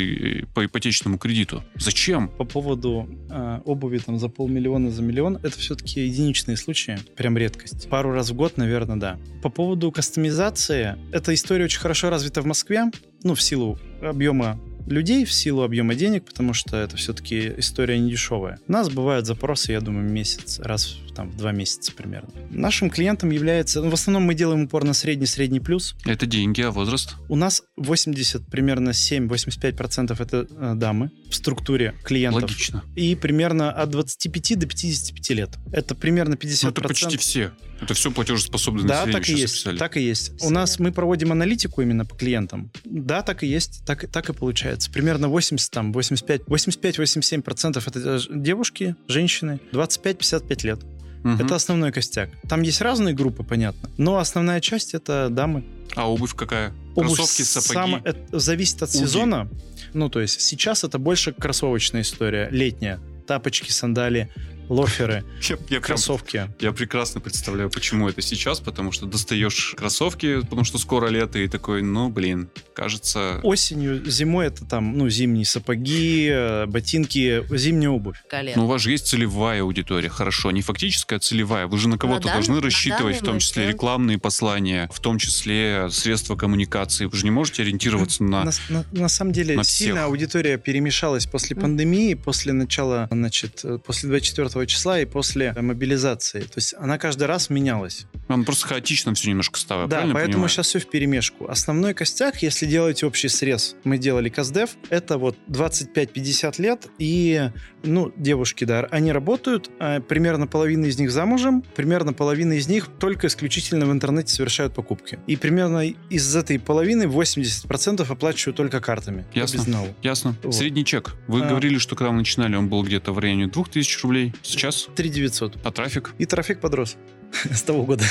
по ипотечному кредиту? Зачем? По поводу э, обуви там за полмиллиона, за миллион, это все-таки единичные случаи, прям редкость. Пару раз в год, наверное, да. По поводу кастомизации, эта история очень хорошо развита в Москве, ну, в силу объема людей, в силу объема денег, потому что это все-таки история не дешевая. У нас бывают запросы, я думаю, месяц, раз там, в два месяца примерно. Нашим клиентом является, ну, в основном мы делаем упор на средний-средний плюс, Это деньги, а возраст? у нас 80, примерно 7-85% это э, дамы в структуре клиентов. Логично. И примерно от 25 до 55 лет. Это примерно 50%. Ну, это почти все. Это все платежеспособные Да, население так и есть. описали. Так и есть. У нас мы проводим аналитику именно по клиентам. Да, так и есть. Так, и- так и получается. Примерно 80, там, 85, 85-87% это девушки, женщины, 25-55 лет. Мгм. Это основной костяк. Там есть разные группы, понятно. Но основная часть это дамы. А обувь какая? Обувь Кроссовки, сапоги? сам- это зависит от Уги. сезона. Ну, то есть сейчас это больше кроссовочная история, летняя. Тапочки, сандали, лоферы, Я, я прям- кроссовки. я прекрасно представляю, почему это сейчас, потому что достаешь кроссовки, потому что скоро лето, и такой, ну, блин, кажется... Осенью, зимой это там, ну, зимние сапоги, э, ботинки, зимняя обувь. колен. Ну, у вас же есть целевая аудитория, хорошо, не фактическая, а целевая. Вы же на кого-то должны рассчитывать, в том числе момент- рекламные послания, в том числе средства коммуникации. Вы же не можете ориентироваться на... На, на- на самом деле на сильно всех. аудитория перемешалась после пандемии, после начала, значит, э, после 24 числа и после э, мобилизации. То есть она каждый раз менялась. Оно просто хаотично все немножко стало, Да, поэтому понимаю? сейчас все в перемешку. Основной костяк, если делать общий срез, мы делали КАЗДЕВ, это вот 25-50 лет, и, ну, девушки, да, они работают, а примерно половина из них замужем, примерно половина из них только исключительно в интернете совершают покупки. И примерно из этой половины 80% оплачивают только картами. Ясно. Ясно. Вот. Средний чек. Вы А. говорили, что когда вы начинали, он был где-то в районе 2000 рублей. Сейчас? 3900. А трафик? И трафик подрос с того года.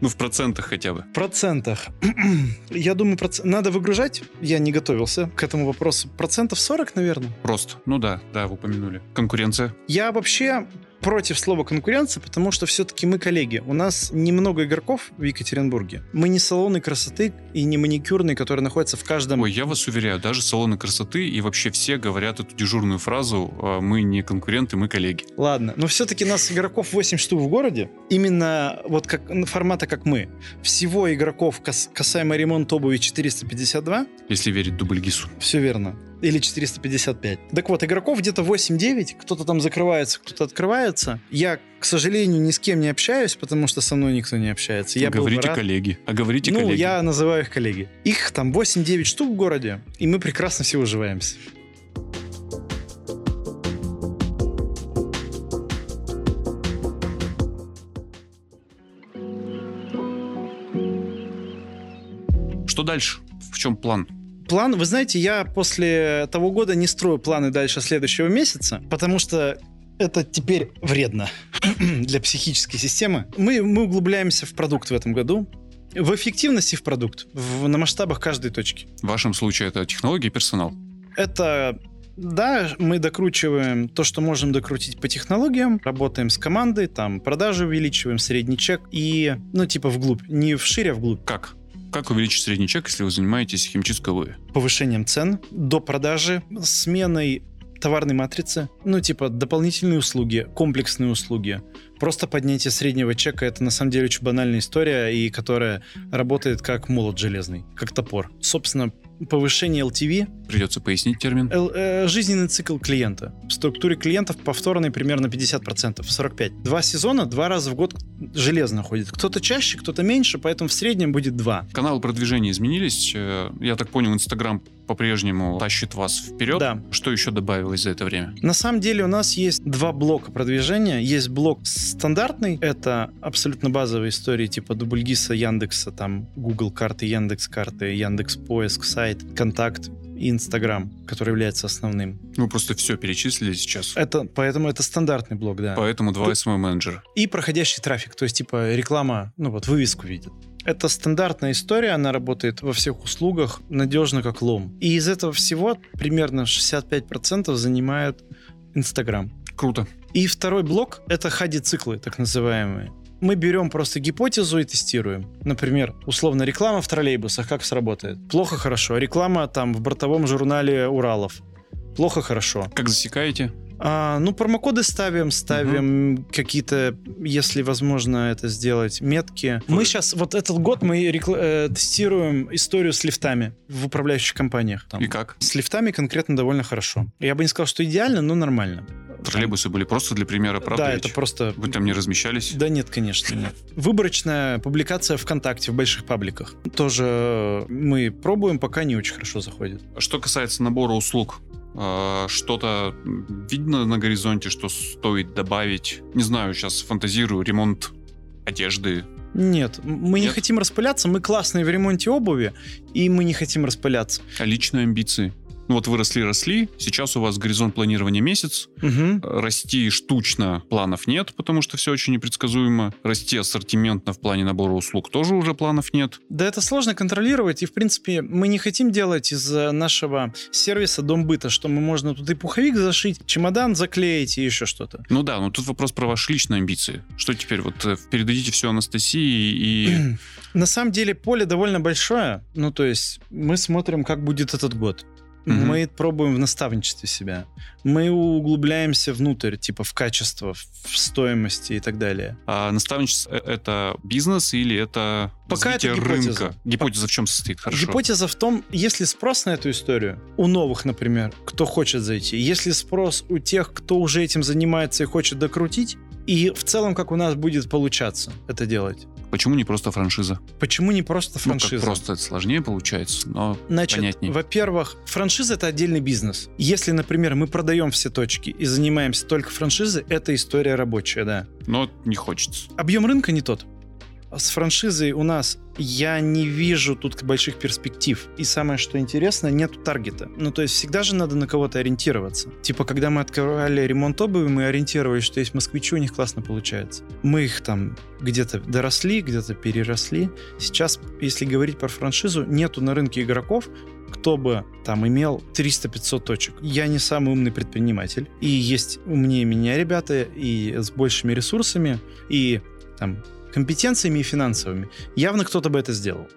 Ну, в процентах хотя бы. В процентах. Я думаю, проц- надо выгружать. Я не готовился к этому вопросу. Процентов 40, наверное. Просто. Ну да, да, вы упомянули. Конкуренция. Я вообще против слова конкуренция, потому что все-таки мы коллеги. У нас немного игроков в Екатеринбурге. Мы не салоны красоты и не маникюрные, которые находятся в каждом... Ой, я вас уверяю, даже салоны красоты и вообще все говорят эту дежурную фразу «А, «мы не конкуренты, мы коллеги». Ладно, но все-таки нас игроков 8 штук в городе. Именно вот как ну, формата, как мы. Всего игроков кас- касаемо ремонта обуви 452. Если верить Дубльгису. Все верно. Или 455. Так вот, игроков где-то 8-9. Кто-то там закрывается, кто-то открывается. Я, к сожалению, ни с кем не общаюсь, потому что со мной никто не общается. Я бы говорите рад. коллеги. А говорите Ну, коллеги. я называю их коллеги. Их там 8-9 штук в городе, и мы прекрасно все уживаемся. Дальше? В чем план? План, вы знаете, я после того года не строю планы дальше следующего месяца, потому что это теперь вредно для психической системы. Мы, мы углубляемся в продукт в этом году, в эффективности в продукт, в- на масштабах каждой точки. В вашем случае это технологии и персонал. Это да, мы докручиваем то, что можем докрутить по технологиям, работаем с командой, там продажи увеличиваем, средний чек и, ну, типа вглубь, не вширь, а вглубь. Как? Как увеличить средний чек, если вы занимаетесь химчисткой обуви? Повышением цен до продажи, сменой товарной матрицы, ну, типа дополнительные услуги, комплексные услуги, Просто поднятие среднего чека — это на самом деле очень банальная история, и которая работает как молот железный, как топор. Собственно, повышение LTV. Придется пояснить термин. Л, э, жизненный цикл клиента. В структуре клиентов повторный примерно 50%, 45%. Два сезона, два раза в год железно ходит. Кто-то чаще, кто-то меньше, поэтому в среднем будет два. Каналы продвижения изменились. Э, я так понял, Инстаграм по-прежнему тащит вас вперед. Да. Что еще добавилось за это время? На самом деле у нас есть два блока продвижения. Есть блок стандартный, это абсолютно базовые истории типа Дубльгиса, Яндекса, там Google карты, Яндекс карты, Яндекс поиск, сайт, контакт и Инстаграм, который является основным. Вы просто все перечислили сейчас. Это, поэтому это стандартный блок, да. Поэтому два SMM менеджера. И проходящий трафик, то есть типа реклама, ну вот вывеску видит. Это стандартная история, она работает во всех услугах, надежно как лом. И из этого всего примерно 65% занимает Инстаграм. Круто. И второй блок — это хади-циклы, так называемые. Мы берем просто гипотезу и тестируем. Например, условно, реклама в троллейбусах как сработает? Плохо, хорошо. Реклама там в бортовом журнале Уралов. Плохо, хорошо. Как засекаете? А, ну, промокоды ставим, ставим какие-то, если возможно это сделать, метки. Мы сейчас, вот этот год мы рекла- э, тестируем историю с лифтами в управляющих компаниях. Там. И как? С лифтами конкретно довольно хорошо. Я бы не сказал, что идеально, но нормально. Троллейбусы были просто для примера, правда? да, ведь? это просто... Вы там не размещались? Да нет, конечно, нет. Выборочная публикация ВКонтакте в больших пабликах. Тоже мы пробуем, пока не очень хорошо заходит. Что касается набора услуг, э, что-то видно на горизонте, что стоит добавить? Не знаю, сейчас фантазирую, ремонт одежды. Нет, мы не Нет? хотим распыляться, мы классные в ремонте обуви, и мы не хотим распыляться. А личные амбиции? Ну вот вы росли-росли, сейчас у вас горизонт планирования месяц, Мгм. расти штучно планов нет, потому что все очень непредсказуемо. Расти ассортиментно в плане набора услуг тоже уже планов нет. Да это сложно контролировать, и, в принципе, мы не хотим делать из э, нашего сервиса дом быта, что мы можно тут и пуховик зашить, чемодан заклеить и еще что-то. Ну да, но тут вопрос про ваши личные амбиции. Что теперь? Вот э, передадите все Анастасии и... На самом деле поле довольно большое, ну то есть мы смотрим, как будет этот год. Мгм. Мы пробуем в наставничестве себя. Мы углубляемся внутрь, типа в качество, в стоимости и так далее. А наставничество — это бизнес или это Пока это гипотеза. рынка? Гипотеза в чем состоит? Хорошо. Гипотеза в том, если спрос на эту историю у новых, например, кто хочет зайти, если спрос у тех, кто уже этим занимается и хочет докрутить, и в целом, как у нас будет получаться это делать. Почему не просто франшиза? Почему не просто Ну, как франшиза? просто это сложнее получается, но Значит, понятней. во-первых, франшиза это отдельный бизнес. Если, например, мы продаем все точки и занимаемся только франшизой, это история рабочая, да. Но не хочется. Объем рынка не тот. С франшизой у нас я не вижу тут больших перспектив. И самое, что интересно, нету таргета. Ну, то есть всегда же надо на кого-то ориентироваться. Типа, когда мы открывали ремонт обуви, мы ориентировались, что есть москвичи, у них классно получается. Мы их там где-то доросли, где-то переросли. Сейчас, если говорить про франшизу, нету на рынке игроков, кто бы там имел 300-500 точек. Я не самый умный предприниматель. И есть умнее меня ребята, и с большими ресурсами, и там компетенциями и финансовыми. Явно кто-то бы это сделал.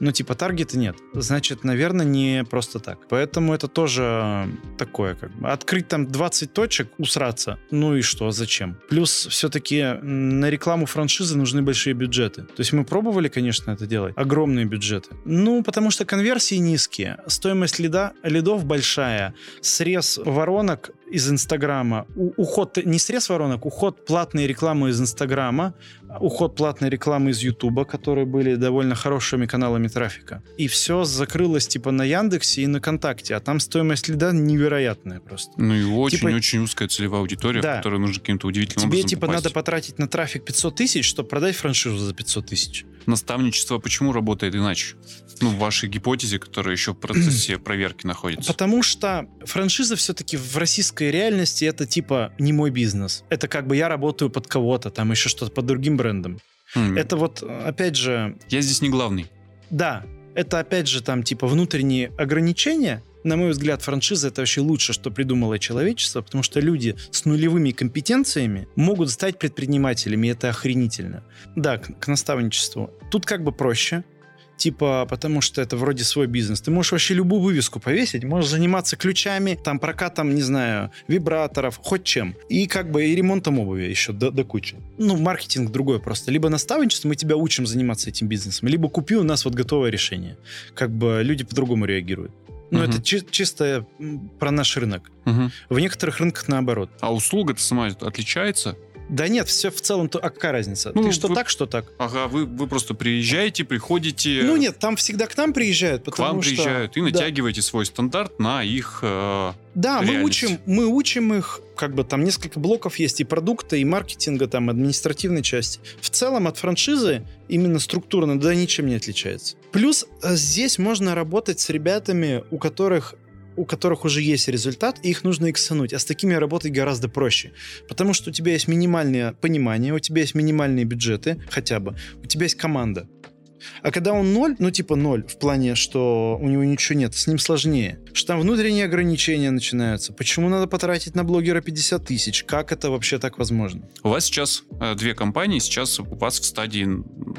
Но типа таргета нет. Значит, наверное, не просто так. Поэтому это тоже такое как бы. Открыть там 20 точек, усраться. Ну и что, зачем? Плюс все-таки на рекламу франшизы нужны большие бюджеты. То есть мы пробовали, конечно, это делать. Огромные бюджеты. Ну, потому что конверсии низкие. Стоимость лида, лидов большая. Срез воронок из Инстаграма. У- уход, не срез воронок, уход платной рекламы из Инстаграма, уход платной рекламы из Ютуба, которые были довольно хорошими каналами трафика. И все закрылось типа на Яндексе и на ВКонтакте, а там стоимость лида невероятная просто. Ну и очень-очень Типа- узкая целевая аудитория, Да. в которую нужно каким-то удивительным Тебе образом типа попасть. надо потратить на трафик 500 тысяч, чтобы продать франшизу за 500 тысяч. Наставничество почему работает иначе? Ну, в вашей гипотезе, которая еще в процессе проверки находится. Потому что франшиза все-таки в российской реальности это типа не мой бизнес. Это как бы я работаю под кого-то, там еще что-то под другим брендом. Хм, Это вот, опять же, Я здесь не главный. Да, это опять же там типа внутренние ограничения. На мой взгляд, франшиза это вообще лучше, что придумало человечество, потому что люди с нулевыми компетенциями могут стать предпринимателями, и это охренительно. Да, к, к наставничеству. Тут как бы проще. Типа, потому что это вроде свой бизнес. Ты можешь вообще любую вывеску повесить, можешь заниматься ключами, там, прокатом, не знаю, вибраторов, хоть чем. И как бы и ремонтом обуви еще до, до кучи. Ну, маркетинг другой просто. Либо наставничество, мы тебя учим заниматься этим бизнесом, либо купи у нас вот готовое решение. Как бы люди по-другому реагируют. Ну, Мгм. это чи- чисто про наш рынок. Мгм. В некоторых рынках наоборот. А услуга-то сама отличается? Да нет, все в целом, то, а какая разница? Ну, Ты что вы- так, что так? Ага, вы, вы просто приезжаете, приходите... Ну нет, там всегда к нам приезжают, К потому вам что... приезжают и Да. натягиваете свой стандарт на их... э, Да, мы реальность. учим, мы учим их, как бы там несколько блоков есть и продукта, и маркетинга, там, административной части. В целом от франшизы именно структурно, да, ничем не отличается. Плюс э, здесь можно работать с ребятами, у которых у которых уже есть результат, и их нужно иксануть. А с такими работать гораздо проще. Потому что у тебя есть минимальное понимание, у тебя есть минимальные бюджеты хотя бы, у тебя есть команда. А когда он ноль, ну типа ноль, в плане, что у него ничего нет, с ним сложнее. Что там внутренние ограничения начинаются. Почему надо потратить на блогера 50 тысяч? Как это вообще так возможно? У вас сейчас э, две компании, сейчас у вас в стадии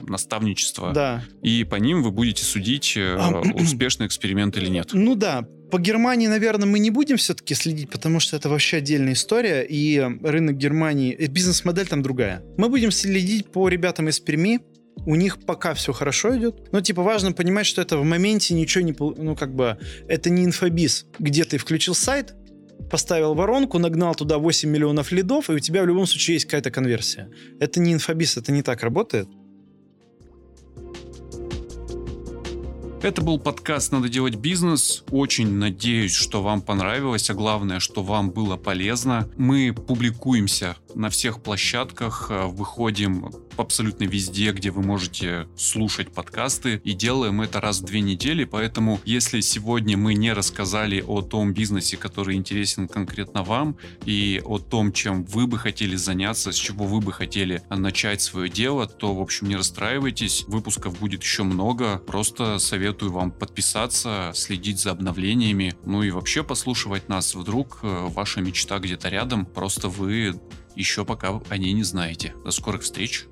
наставничества. Да. И по ним вы будете судить, э, А, успешный эксперимент или нет. Ну да, по Германии, наверное, мы не будем все-таки следить, потому что это вообще отдельная история, и рынок Германии, бизнес-модель там другая. Мы будем следить по ребятам из Перми, у них пока все хорошо идет. Но, типа, важно понимать, что это в моменте ничего не... Ну, как бы, это не инфобиз, где ты включил сайт, поставил воронку, нагнал туда 8 миллионов лидов, и у тебя в любом случае есть какая-то конверсия. Это не инфобиз, это не так работает. Это был подкаст «Надо делать бизнес». Очень надеюсь, что вам понравилось, а главное, что вам было полезно. Мы публикуемся на всех площадках, э, выходим абсолютно везде, где вы можете слушать подкасты, и делаем это раз в две недели, поэтому если сегодня мы не рассказали о том бизнесе, который интересен конкретно вам, и о том, чем вы бы хотели заняться, с чего вы бы хотели начать свое дело, то, в общем, не расстраивайтесь, выпусков будет еще много, просто советую вам подписаться, следить за обновлениями, ну и вообще послушивать нас, вдруг э, ваша мечта где-то рядом, просто вы еще пока о ней не знаете. До скорых встреч!